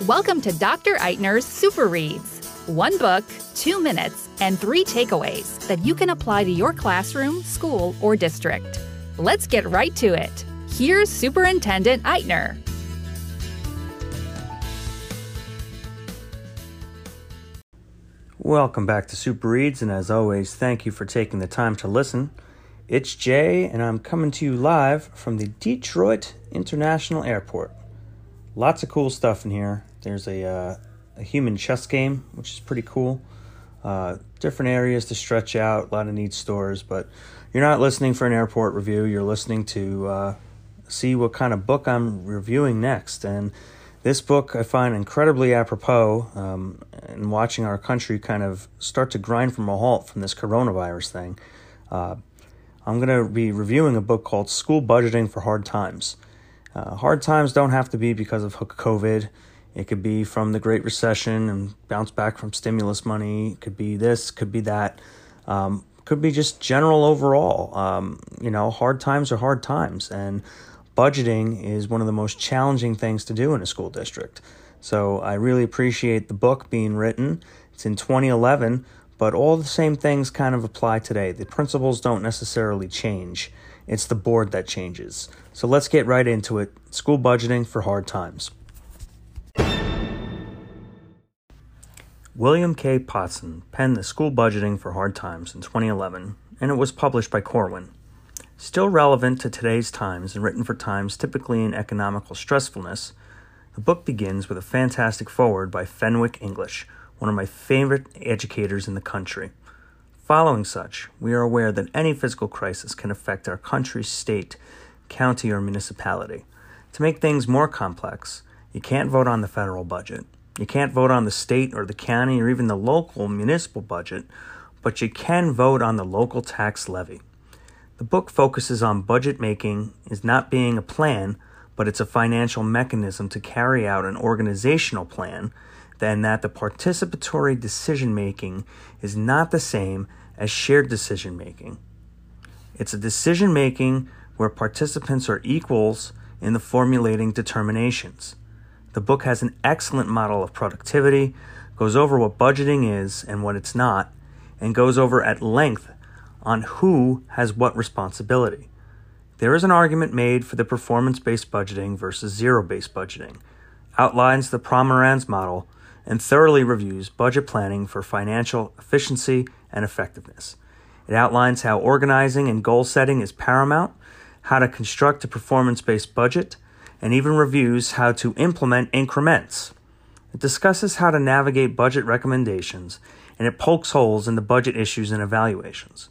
Welcome to Dr. Eitner's Super Reads. One book, two minutes, and three takeaways that you can apply to your classroom, school, or district. Let's get right to it. Here's Superintendent Eitner. Welcome back to Super Reads, and as always, thank you for taking the time to listen. It's Jay, and I'm coming to you live from the Detroit International Airport. Lots of cool stuff in here. There's a, uh, a human chess game, which is pretty cool. Uh, different areas to stretch out, a lot of neat stores, but you're not listening for an airport review. You're listening to uh, see what kind of book I'm reviewing next. And this book I find incredibly apropos um, in watching our country kind of start to grind from a halt from this coronavirus thing. Uh, I'm going to be reviewing a book called School Budgeting for Hard Times. Uh, hard times don't have to be because of COVID. It could be from the Great Recession and bounce back from stimulus money. It could be this, could be that. Um, could be just general overall. Um, you know, hard times are hard times. And budgeting is one of the most challenging things to do in a school district. So I really appreciate the book being written. It's in 2011, but all the same things kind of apply today. The principles don't necessarily change, it's the board that changes. So let's get right into it school budgeting for hard times. William K. Poston penned The School Budgeting for Hard Times in 2011, and it was published by Corwin. Still relevant to today's times and written for times typically in economical stressfulness, the book begins with a fantastic foreword by Fenwick English, one of my favorite educators in the country. Following such, we are aware that any physical crisis can affect our country, state, county, or municipality. To make things more complex, you can't vote on the federal budget, you can't vote on the state or the county or even the local municipal budget, but you can vote on the local tax levy. The book focuses on budget making is not being a plan, but it's a financial mechanism to carry out an organizational plan, then that the participatory decision making is not the same as shared decision making. It's a decision making where participants are equals in the formulating determinations. The book has an excellent model of productivity, goes over what budgeting is and what it's not, and goes over at length on who has what responsibility. There is an argument made for the performance based budgeting versus zero based budgeting, outlines the Pomeranz model, and thoroughly reviews budget planning for financial efficiency and effectiveness. It outlines how organizing and goal setting is paramount, how to construct a performance based budget, and even reviews how to implement increments. It discusses how to navigate budget recommendations, and it pokes holes in the budget issues and evaluations.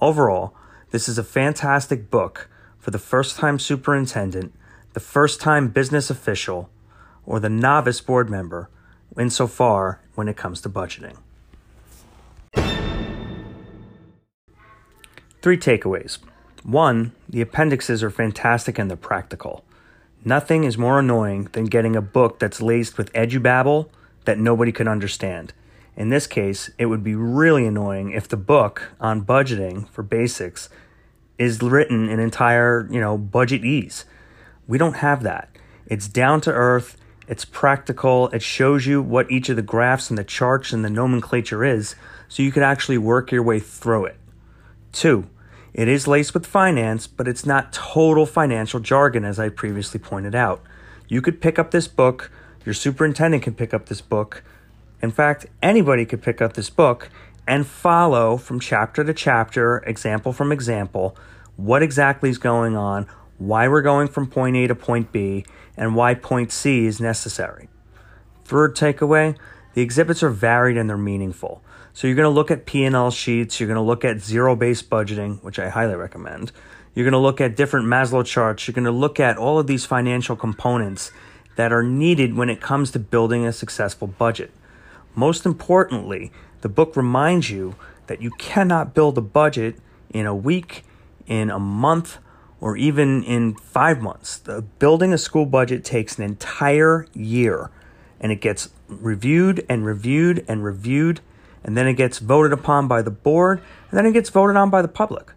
Overall, this is a fantastic book for the first time superintendent, the first time business official, or the novice board member insofar when it comes to budgeting. Three takeaways. One, the appendixes are fantastic and they're practical. Nothing is more annoying than getting a book that's laced with edubabble that nobody can understand. In this case, it would be really annoying if the book on budgeting for basics is written in entire, you know, budgetese. We don't have that. It's down to earth, it's practical, it shows you what each of the graphs and the charts and the nomenclature is, so you could actually work your way through it. Two, it is laced with finance, but it's not total financial jargon, as I previously pointed out. You could pick up this book, your superintendent can pick up this book, in fact, anybody could pick up this book and follow from chapter to chapter, example from example, what exactly is going on, why we're going from point A to point B, and why point C is necessary. Third takeaway, the exhibits are varied and they're meaningful. So you're going to look at P&L sheets, you're going to look at zero-based budgeting, which I highly recommend. You're going to look at different Maslow charts, you're going to look at all of these financial components that are needed when it comes to building a successful budget. Most importantly, the book reminds you that you cannot build a budget in a week, in a month, or even in five months. The building a school budget takes an entire year and it gets reviewed and reviewed and reviewed, and then it gets voted upon by the board, and then it gets voted on by the public.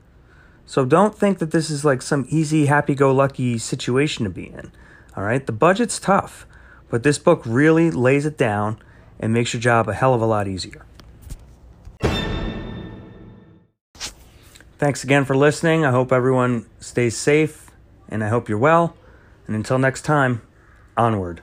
So don't think that this is like some easy, happy go lucky situation to be in. All right, the budget's tough. but this book really lays it down and makes your job a hell of a lot easier. Thanks again for listening. I hope everyone stays safe and I hope you're well. And until next time, onward.